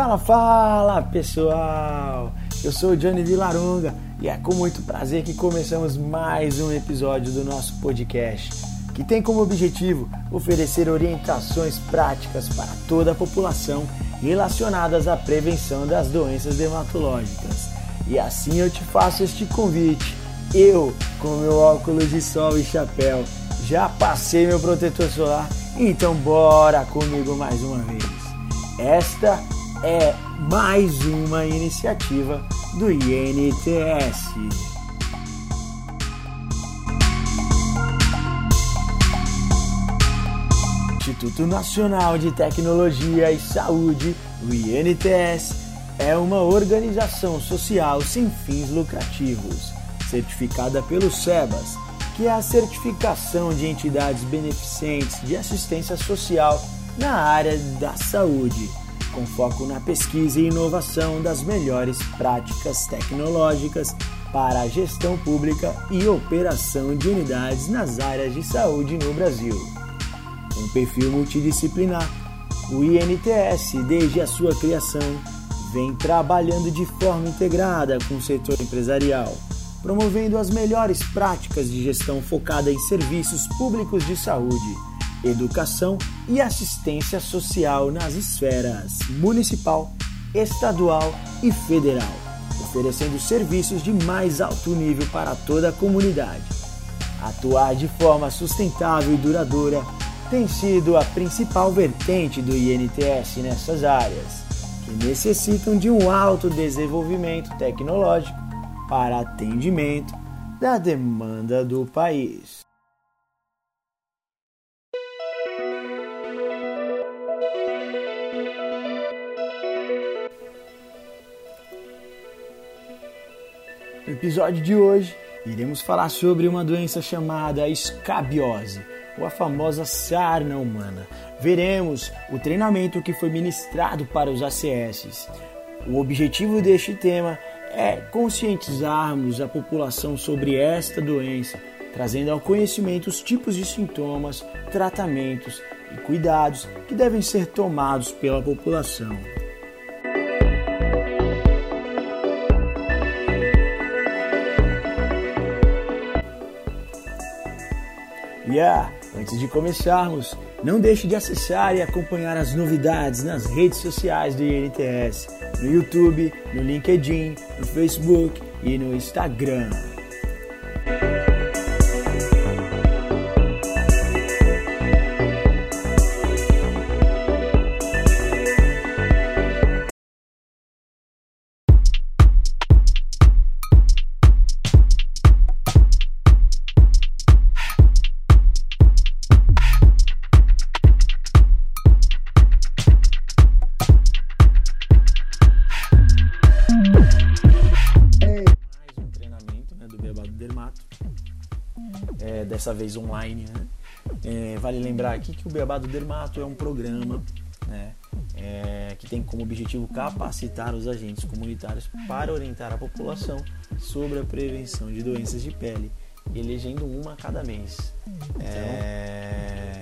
Fala, fala pessoal! Eu sou o Johnny Vilaronga e é com muito prazer que começamos mais um episódio do nosso podcast, que tem como objetivo oferecer orientações práticas para toda a população relacionadas à prevenção das doenças dermatológicas. E assim eu te faço este convite. Eu, com meu óculos de sol e chapéu, já passei meu protetor solar, então bora comigo mais uma vez. Esta é mais uma iniciativa do INTS. Instituto Nacional de Tecnologia e Saúde, o INTS, é uma organização social sem fins lucrativos, certificada pelo SEBAS, que é a certificação de entidades beneficentes de assistência social na área da saúde com foco na pesquisa e inovação das melhores práticas tecnológicas para a gestão pública e operação de unidades nas áreas de saúde no Brasil. Um perfil multidisciplinar, o INTS, desde a sua criação, vem trabalhando de forma integrada com o setor empresarial, promovendo as melhores práticas de gestão focada em serviços públicos de saúde educação e assistência social nas esferas municipal, estadual e federal, oferecendo serviços de mais alto nível para toda a comunidade. Atuar de forma sustentável e duradoura tem sido a principal vertente do INTS nessas áreas, que necessitam de um alto desenvolvimento tecnológico para atendimento da demanda do país. No episódio de hoje, iremos falar sobre uma doença chamada escabiose, ou a famosa sarna humana. Veremos o treinamento que foi ministrado para os ACS. O objetivo deste tema é conscientizarmos a população sobre esta doença, trazendo ao conhecimento os tipos de sintomas, tratamentos e cuidados que devem ser tomados pela população. E yeah, antes de começarmos, não deixe de acessar e acompanhar as novidades nas redes sociais do INTS, no YouTube, no LinkedIn, no Facebook e no Instagram. Dessa vez online. Né? É, vale lembrar aqui que o Beabá do Dermato é um programa né, é, que tem como objetivo capacitar os agentes comunitários para orientar a população sobre a prevenção de doenças de pele, elegendo uma a cada mês. É,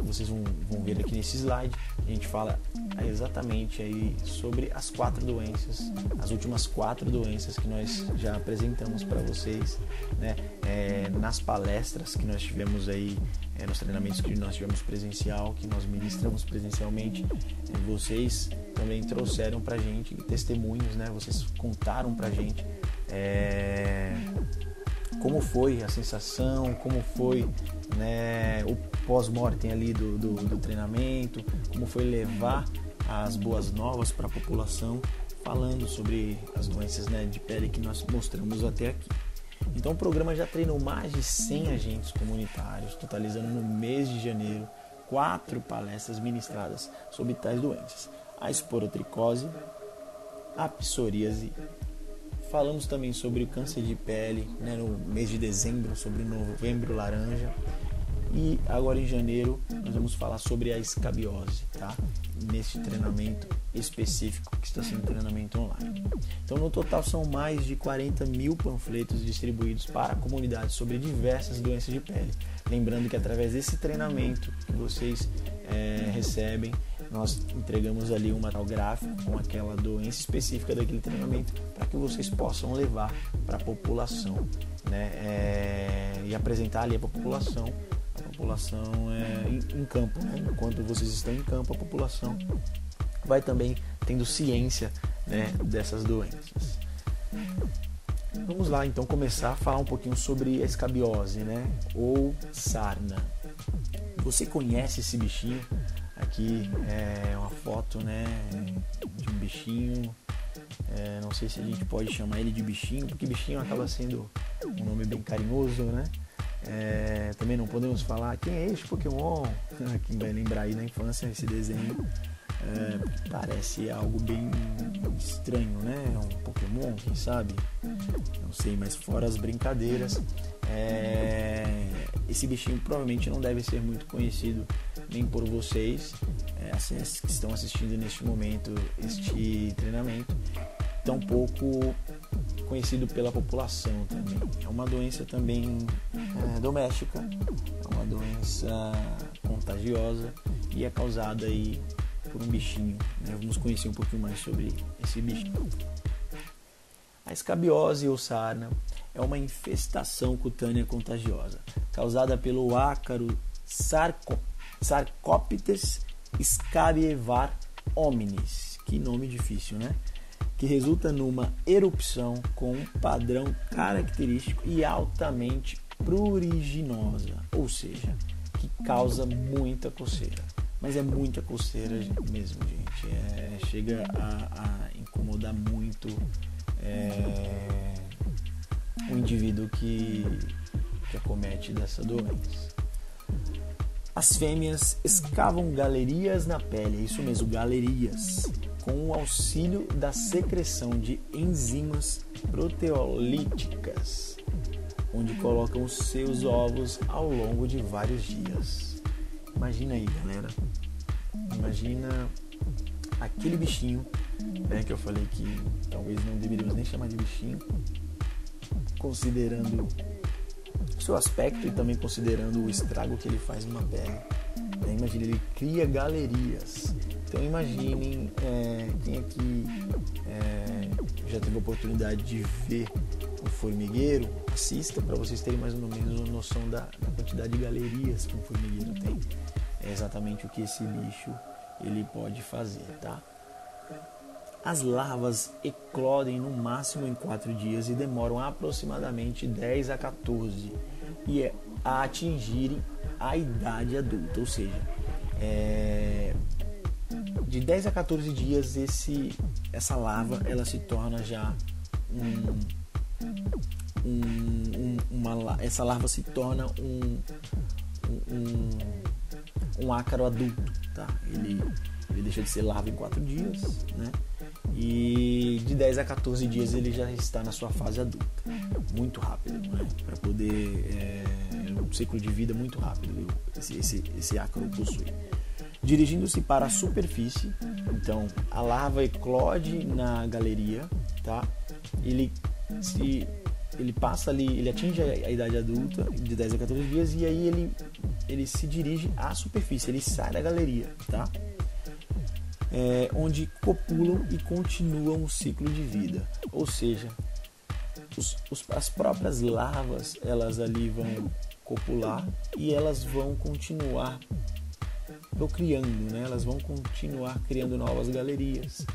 vocês vão, vão ver aqui nesse slide, a gente fala exatamente aí sobre as quatro doenças, as últimas quatro doenças que nós já apresentamos para vocês, né? É, nas palestras que nós tivemos aí, é, nos treinamentos que nós tivemos presencial, que nós ministramos presencialmente, é, vocês também trouxeram para gente testemunhos, né? Vocês contaram para gente é, como foi a sensação, como foi né, o pós-mortem ali do, do, do treinamento, como foi levar as boas novas para a população, falando sobre as doenças né, de pele que nós mostramos até aqui. Então o programa já treinou mais de 100 agentes comunitários, totalizando no mês de janeiro quatro palestras ministradas sobre tais doenças: a esporotricose, a psoríase. Falamos também sobre o câncer de pele né, no mês de dezembro, sobre o novembro laranja, e agora em janeiro nós vamos falar sobre a escabiose, tá? Nesse treinamento específico que está sendo treinamento online. Então no total são mais de 40 mil panfletos distribuídos para a comunidade sobre diversas doenças de pele. Lembrando que através desse treinamento que vocês é, recebem, nós entregamos ali um material gráfico com aquela doença específica daquele treinamento para que vocês possam levar para a população né? É, e apresentar ali a população população é, em, em, campo né? enquanto vocês estão em campo a população vai também tendo ciência né, dessas doenças vamos lá então começar a falar um pouquinho sobre a escabiose né ou sarna você conhece esse bichinho Aqui é uma foto né, de um bichinho. É, não sei se a gente pode chamar ele de bichinho, porque bichinho acaba sendo um nome bem carinhoso, né? É, também não podemos falar quem é este Pokémon. Quem vai lembrar aí na infância esse desenho é, parece algo bem estranho, né? Um Pokémon, quem sabe? Não sei, mas fora as brincadeiras, é, esse bichinho provavelmente não deve ser muito conhecido nem por vocês, é, assim, que estão assistindo neste momento este treinamento, tampouco conhecido pela população também. É uma doença também é, doméstica, é uma doença contagiosa e é causada aí por um bichinho. Né? Vamos conhecer um pouquinho mais sobre esse bichinho. A escabiose ou sarna é uma infestação cutânea contagiosa causada pelo ácaro sarco, Sarcoptes scabievar hominis. Que nome difícil, né? Que resulta numa erupção com um padrão característico e altamente pruriginosa, ou seja, que causa muita coceira. Mas é muita coceira mesmo, gente. É, chega a, a, incomodar muito é, o indivíduo que, que acomete dessa doença. As fêmeas escavam galerias na pele, é isso mesmo, galerias, com o auxílio da secreção de enzimas proteolíticas, onde colocam os seus ovos ao longo de vários dias. Imagina aí, galera. Imagina aquele bichinho, né, que eu falei que talvez não deveríamos nem chamar de bichinho, considerando seu aspecto e também considerando o estrago que ele faz numa pele. Né? Imagina, ele cria galerias. Então imaginem é, quem aqui é, já teve a oportunidade de ver um formigueiro, assista para vocês terem mais ou menos uma noção da, da quantidade de galerias que um formigueiro tem. É exatamente o que esse bicho ele pode fazer, tá? As larvas eclodem no máximo em 4 dias e demoram aproximadamente 10 a 14 e é a atingirem a idade adulta, ou seja, é, de 10 a 14 dias esse, essa larva ela se torna já um, um, uma, essa larva se torna um, um, um ácaro adulto, tá? Ele, ele deixa de ser larva em 4 dias, né? e de 10 a 14 dias ele já está na sua fase adulta. Muito rápido, né? para poder. É, um ciclo de vida muito rápido esse, esse, esse ácaro possui. Dirigindo-se para a superfície, então a larva eclode na galeria, tá? Ele se ele passa ali, ele atinge a, idade adulta de 10 a 14 dias e aí ele ele se dirige à superfície, ele sai da galeria, tá? é, onde copulam e continuam o ciclo de vida. Ou seja, os, os, as próprias larvas elas ali vão copular e elas vão continuar procriando, né? elas vão continuar criando novas galerias,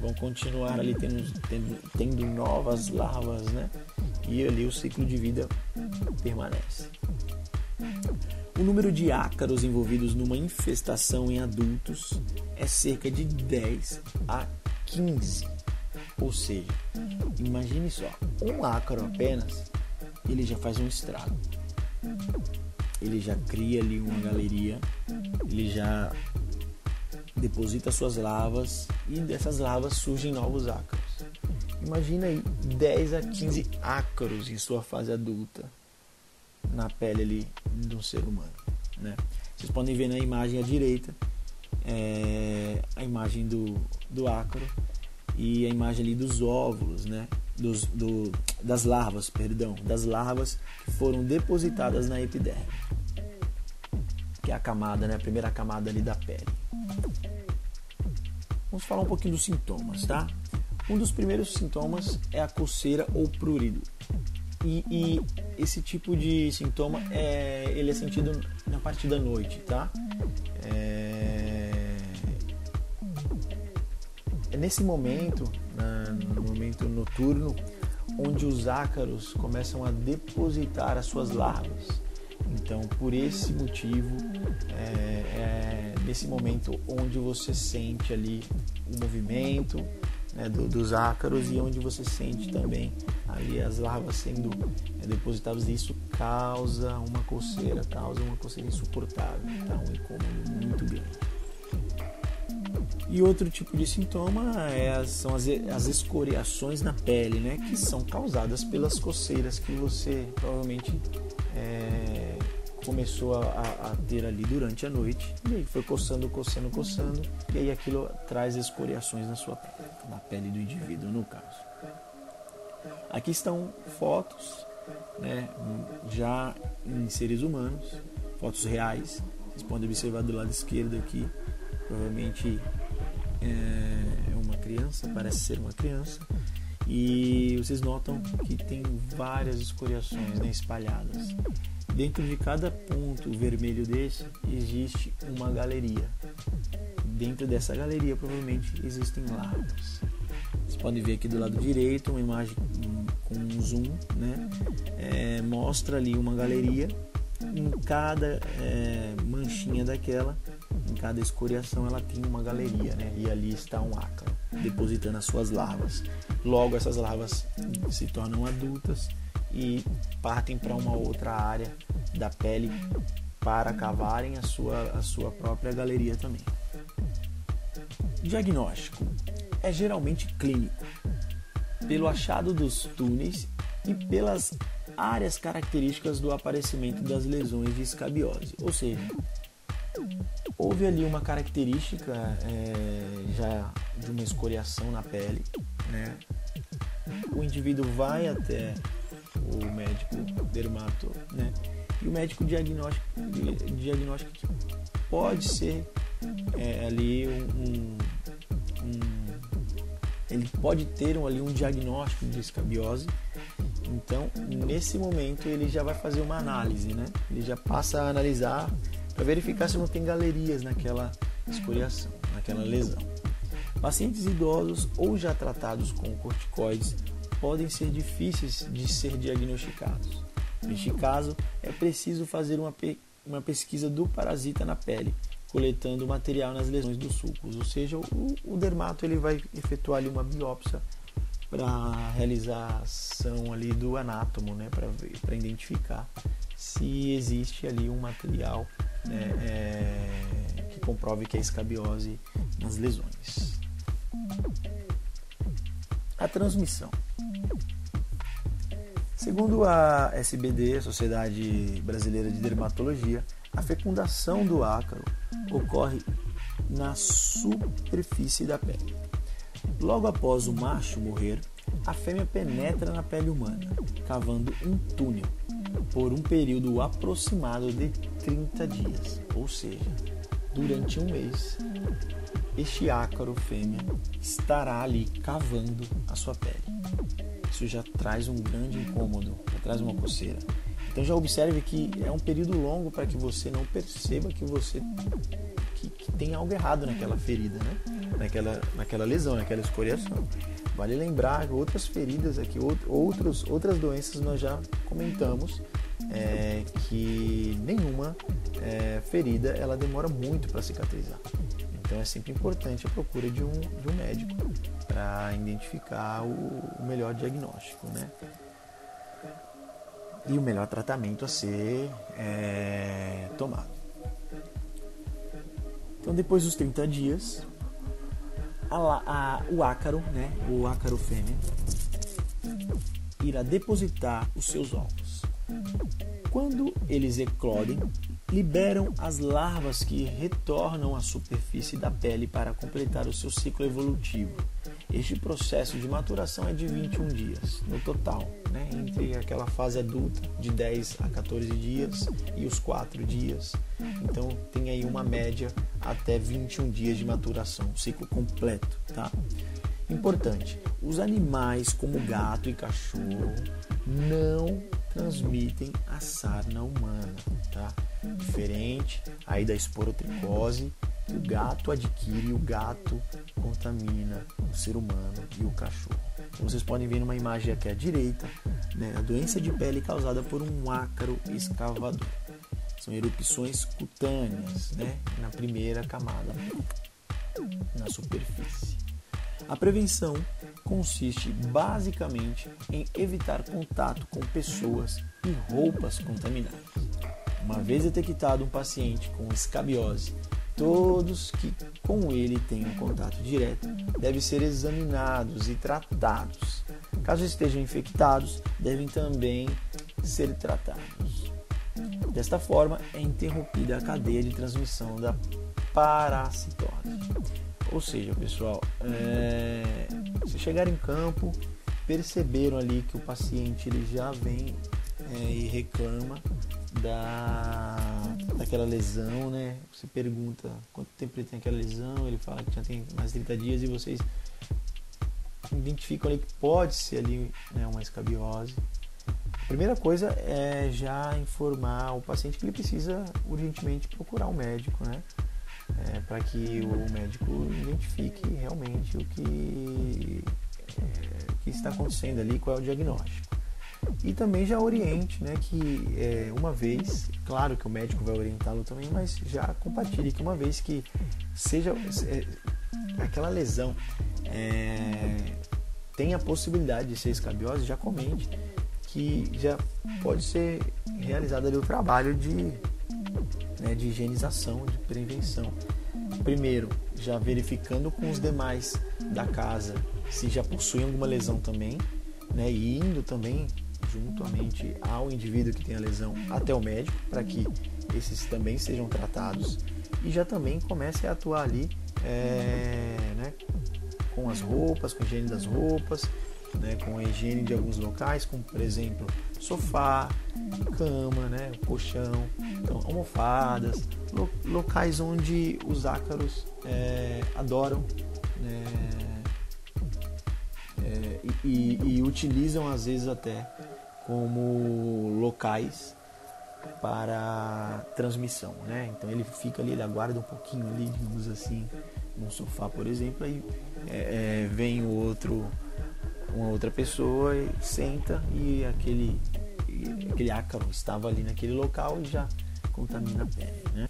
vão continuar ali tendo, tendo, tendo novas larvas, né? e ali o ciclo de vida permanece. O número de ácaros envolvidos numa infestação em adultos é cerca de 10 a 15. Ou seja, imagine só, um ácaro apenas, ele já faz um estrago. Ele já cria ali uma galeria, ele já deposita suas larvas e dessas larvas surgem novos ácaros. Imagina aí 10 a 15 ácaros em sua fase adulta na pele ali de um ser humano. Né? Vocês podem ver na imagem à direita é, a imagem do, do ácaro e a imagem ali dos óvulos, né? Dos, do, das larvas, perdão, das larvas que foram depositadas na epiderme, que é a camada, né? A primeira camada ali da pele. vamos falar um pouquinho dos sintomas, tá? Um dos primeiros sintomas é a coceira ou prurido. E, e, esse tipo de sintoma é, ele é sentido na parte da noite, tá? É, é nesse momento, no momento noturno, onde os ácaros começam a depositar as suas larvas. Então, por esse motivo, é, é nesse momento onde você sente ali o movimento né, do, dos ácaros e onde você sente também ali as larvas sendo é, depositadas. Isso causa uma coceira, causa uma coceira insuportável, tá? um incômodo muito grande. E outro tipo de sintoma é, são as, as escoriações na pele, né, que são causadas pelas coceiras que você provavelmente é, começou a, a, ter ali durante a noite e aí foi coçando, coçando, coçando e aí aquilo traz escoriações na sua pele, na pele do indivíduo no caso. Aqui estão fotos, né, já em seres humanos, fotos reais. Vocês podem observar do lado esquerdo aqui, provavelmente é uma criança, parece ser uma criança, e vocês notam que tem várias escoriações né, espalhadas. Dentro de cada ponto vermelho desse existe uma galeria. Dentro dessa galeria provavelmente existem larvas. Vocês podem ver aqui do lado direito uma imagem com um zoom, né? É, mostra ali uma galeria. Em cada é, manchinha daquela, cada escoriação, ela tem uma galeria, né? E ali está um ácaro depositando as suas larvas. Logo, essas larvas se tornam adultas e partem para uma outra área da pele para cavarem a sua, a sua própria galeria também. Diagnóstico é geralmente clínico, pelo achado dos túneis e pelas áreas características do aparecimento das lesões de escabiose, ou seja, houve ali uma característica é, já de uma escoriação na pele, né? O indivíduo vai até o médico dermato, né? E o médico diagnóstico, diagnóstico que pode ser é, ali um, um, ele pode ter ali um diagnóstico de escabiose. Então, nesse momento ele já vai fazer uma análise, né? Ele já passa a analisar para verificar se não tem galerias naquela escoriação, naquela lesão. Pacientes idosos ou já tratados com corticoides podem ser difíceis de ser diagnosticados. Neste caso, é preciso fazer uma, pe uma pesquisa do parasita na pele, coletando material nas lesões dos sulcos, ou seja, o, o dermato ele vai efetuar ali uma biópsia para realização ali do anátomo, né, para identificar se existe ali um material é, que comprove que é escabiose nas lesões. A transmissão. Segundo a SBD, Sociedade Brasileira de Dermatologia, a fecundação do ácaro ocorre na superfície da pele. Logo após o macho morrer, a fêmea penetra na pele humana, cavando um túnel por um período aproximado de 30 dias, ou seja, durante um mês. Este ácaro fêmea estará ali cavando a sua pele isso já traz um grande incômodo, já traz uma coceira. Então já observe que é um período longo para que você não perceba que você que, que, tem algo errado naquela ferida, né? naquela, naquela lesão, naquela escoriação. Vale lembrar outras feridas aqui, outros, outras doenças nós já comentamos é, que nenhuma é, ferida ela demora muito para cicatrizar. Então é sempre importante a procura de um, de um médico para identificar o, o, melhor diagnóstico, né? E o melhor tratamento a ser é, tomado. Então depois dos 30 dias, a, a, o ácaro, né, o ácaro fêmea, irá depositar os seus ovos. Quando eles eclodem, liberam as larvas que retornam à superfície da pele para completar o seu ciclo evolutivo. Este processo de maturação é de 21 dias no total, né? entre aquela fase adulta de 10 a 14 dias e os 4 dias. Então tem aí uma média até 21 dias de maturação, ciclo completo, tá? Importante, os animais como gato e cachorro não transmitem a sarna humana, tá? Diferente aí da esporotricose o gato adquire, o gato contamina o ser humano e o cachorro. Como vocês podem ver numa imagem aqui à direita, né, a doença de pele causada por um ácaro escavador. São erupções cutâneas, né, na primeira camada, na superfície. A prevenção consiste basicamente em evitar contato com pessoas e roupas contaminadas. Uma vez detectado um paciente com escabiose, todos que com ele tenham contato direto devem ser examinados e tratados. Caso estejam infectados, devem também ser tratados. Desta forma, é interrompida a cadeia de transmissão da parasitose. Ou seja, pessoal, é, se chegar em campo, perceberam ali que o paciente ele já vem é, e reclama da, daquela lesão, né? Você pergunta quanto tempo ele tem aquela lesão, ele fala que já tem mais de 30 dias e vocês identificam ali que pode ser ali né, uma escabiose. A primeira coisa é já informar o paciente que ele precisa urgentemente procurar um médico, né? É, para que o médico identifique realmente o que, é, que está acontecendo ali, qual é o diagnóstico. E também já oriente, né, que é, uma vez, claro que o médico vai orientá-lo também, mas já compartilhe que uma vez que seja é, aquela lesão é, tem a possibilidade de ser escabiose, já comente que já pode ser realizado ali o trabalho de né, de higienização, de prevenção. Primeiro, já verificando com os demais da casa se já possuem alguma lesão também, né, e indo também juntamente ao indivíduo que tem a lesão até o médico para que esses também sejam tratados e já também comece a atuar ali é, né, com as roupas, com a higiene das roupas, né, com a higiene de alguns locais, como por exemplo sofá, cama, né, colchão, então, almofadas, lo, locais onde os ácaros é, adoram né, é, e, e, utilizam às vezes até como locais para transmissão, né? Então ele fica ali, ele aguarda um pouquinho ali, digamos assim, num sofá, por exemplo, aí é, vem o outro uma outra pessoa e senta e aquele, aquele ácaro estava ali naquele local e já contamina a pele. Né?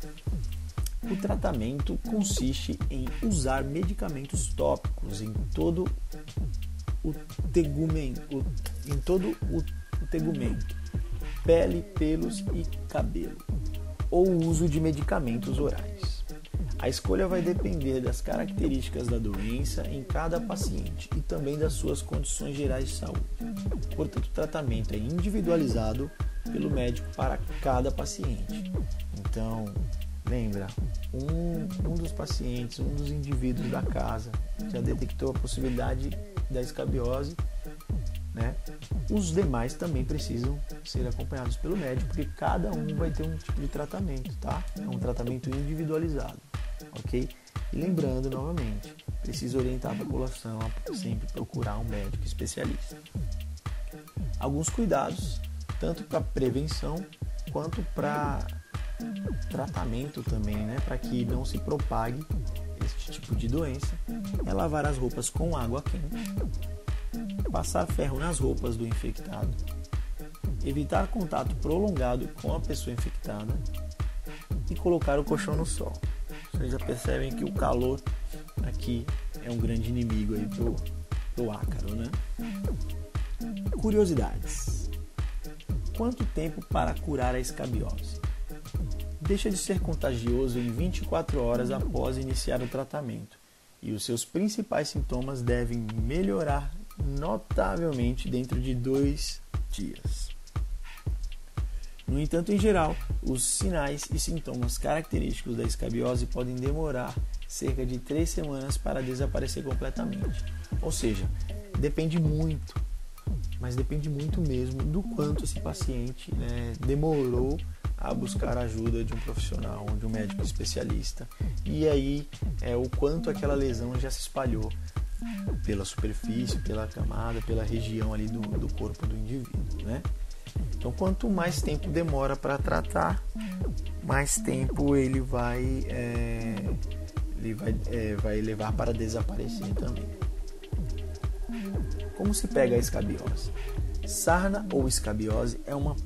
O tratamento consiste em usar medicamentos tópicos em todo o tegumento, em todo o, tegumento, pele, pelos e cabelo, ou uso de medicamentos orais. A escolha vai depender das características da doença em cada paciente e também das suas condições gerais de saúde. Portanto, o tratamento é individualizado pelo médico para cada paciente. Então, lembra, um, um dos pacientes, um dos indivíduos da casa já detectou a possibilidade da escabiose, né? Os demais também precisam ser acompanhados pelo médico, porque cada um vai ter um tipo de tratamento, tá? É um tratamento individualizado ok? Lembrando novamente, precisa orientar a população a sempre procurar um médico especialista. Alguns cuidados, tanto para prevenção quanto para tratamento também, né? Para que não se propague este tipo de doença, é lavar as roupas com água quente, passar ferro nas roupas do infectado, evitar contato prolongado com a pessoa infectada e colocar o colchão no sol. Vocês já percebem que o calor aqui é um grande inimigo aí pro, pro ácaro, né? Curiosidades. Quanto tempo para curar a escabiose? Deixa de ser contagioso em 24 horas após iniciar o tratamento e os seus principais sintomas devem melhorar notavelmente dentro de dois dias. No entanto, em geral, os sinais e sintomas característicos da escabiose podem demorar cerca de três semanas para desaparecer completamente. Ou seja, depende muito, mas depende muito mesmo do quanto esse paciente né, demorou a buscar a ajuda de um profissional, de um médico especialista. E aí é o quanto aquela lesão já se espalhou pela superfície, pela camada, pela região ali do, do corpo do indivíduo, né? Então, quanto mais tempo demora para tratar, mais tempo ele vai, é, ele vai, é, vai levar para desaparecer também. Como se pega a escabiose? Sarna ou escabiose é uma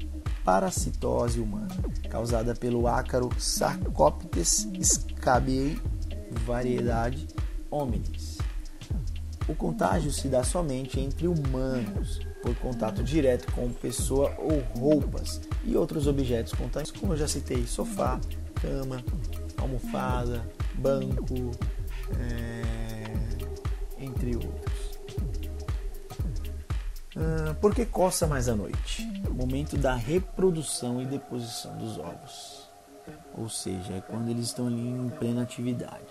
parasitose humana causada pelo ácaro Sarcoptes scabiei, variedade hominis. O contágio se dá somente entre humanos, por contato direto com pessoa ou roupas e outros objetos contagiosos, como eu já citei, sofá, cama, almofada, banco, é, entre outros. Ah, por que coça mais à noite? Momento da reprodução e deposição dos ovos. Ou seja, é quando eles estão ali em plena atividade.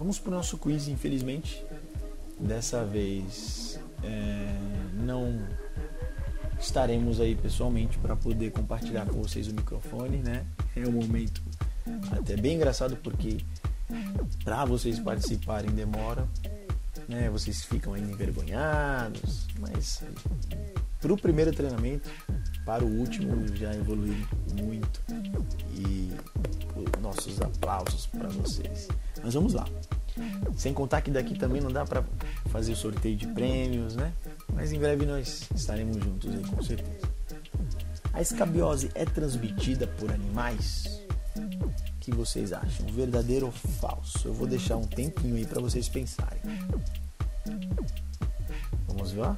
Vamos para o nosso quiz, infelizmente. Dessa vez é, não estaremos aí pessoalmente para poder compartilhar com vocês o microfone, né? É um momento até bem engraçado porque para vocês participarem demora, né? Vocês ficam aí envergonhados, mas para o primeiro treinamento, para o último já evoluí muito e nossos aplausos para vocês. Mas vamos lá. Sem contar que daqui também não dá para fazer o sorteio de prêmios, né? Mas em breve nós estaremos juntos aí, com certeza. A escabiose é transmitida por animais? O que vocês acham? Verdadeiro ou falso? Eu vou deixar um tempinho aí para vocês pensarem. Vamos ver?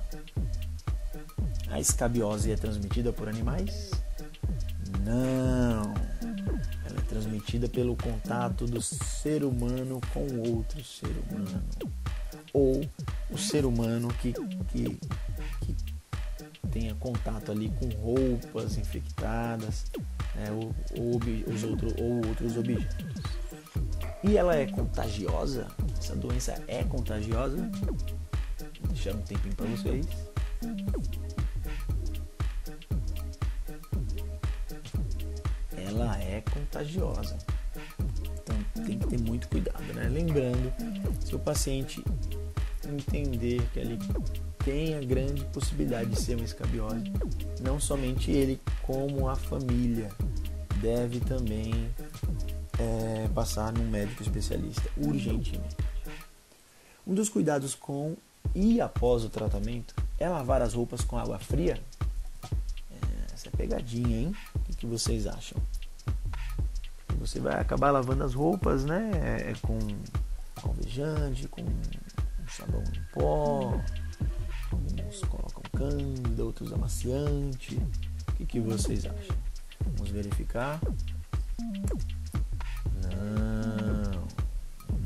A escabiose é transmitida por animais? Transmitida pelo contato do ser humano com outro ser humano. Ou o ser humano que, que, que tenha contato ali com roupas infectadas né, ou, ou, os outro, ou outros objetos. E ela é contagiosa? Essa doença é contagiosa? Deixar um tempinho para vocês. Contagiosa. Então tem que ter muito cuidado, né? Lembrando, se o paciente entender que ele tem a grande possibilidade de ser uma escabiose, não somente ele, como a família deve também é, passar num médico especialista urgentemente. Um dos cuidados com e após o tratamento é lavar as roupas com água fria. É, essa é pegadinha, hein? O que vocês acham? Você vai acabar lavando as roupas, né? É, com alvejante, com sabão em pó. Alguns colocam cândida, outros amaciante. O que, que vocês acham? Vamos verificar. Não,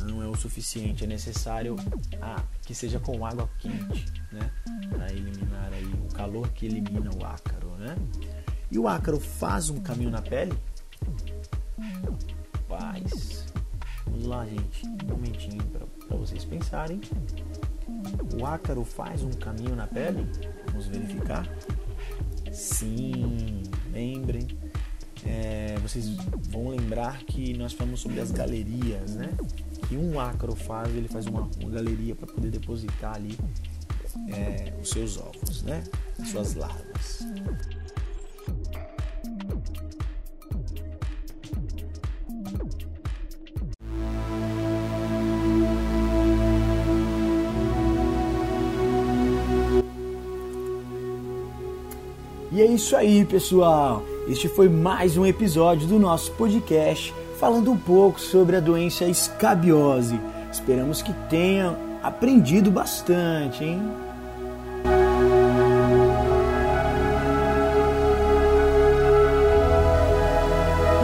não é o suficiente. É necessário ah, que seja com água quente, né? Para eliminar aí o calor que elimina o ácaro, né? E o ácaro faz um caminho na pele? Vamos lá, gente. Um momentinho para vocês pensarem. O ácaro faz um caminho na pele? Vamos verificar. Sim, lembrem. É, vocês vão lembrar que nós falamos sobre as galerias, né? Que um ácaro faz, ele faz uma, uma galeria para poder depositar ali é, os seus ovos, né? As suas larvas. Isso aí, pessoal. Este foi mais um episódio do nosso podcast falando um pouco sobre a doença escabiose. Esperamos que tenham aprendido bastante, hein?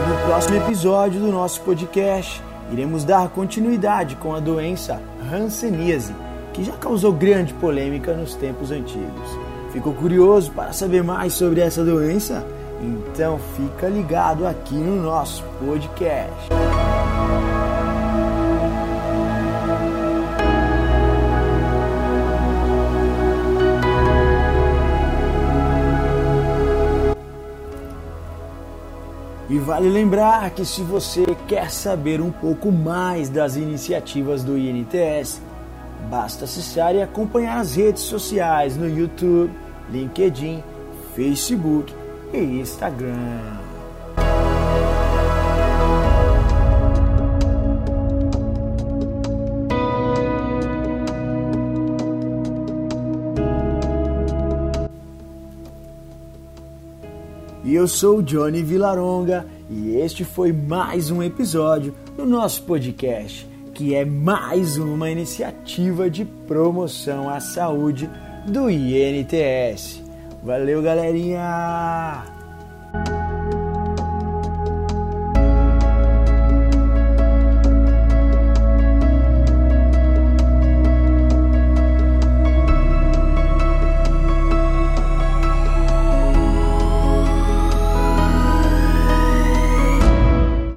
No próximo episódio do nosso podcast, iremos dar continuidade com a doença Hanseníase, que já causou grande polêmica nos tempos antigos. Ficou curioso para saber mais sobre essa doença? Então fica ligado aqui no nosso podcast. E vale lembrar que se você quer saber um pouco mais das iniciativas do INTS, basta acessar e acompanhar as redes sociais no YouTube, LinkedIn, Facebook e Instagram. E eu sou o Johnny Vilaronga e este foi mais um episódio do nosso podcast, que é mais uma iniciativa de promoção à saúde do INTS. Valeu, galerinha!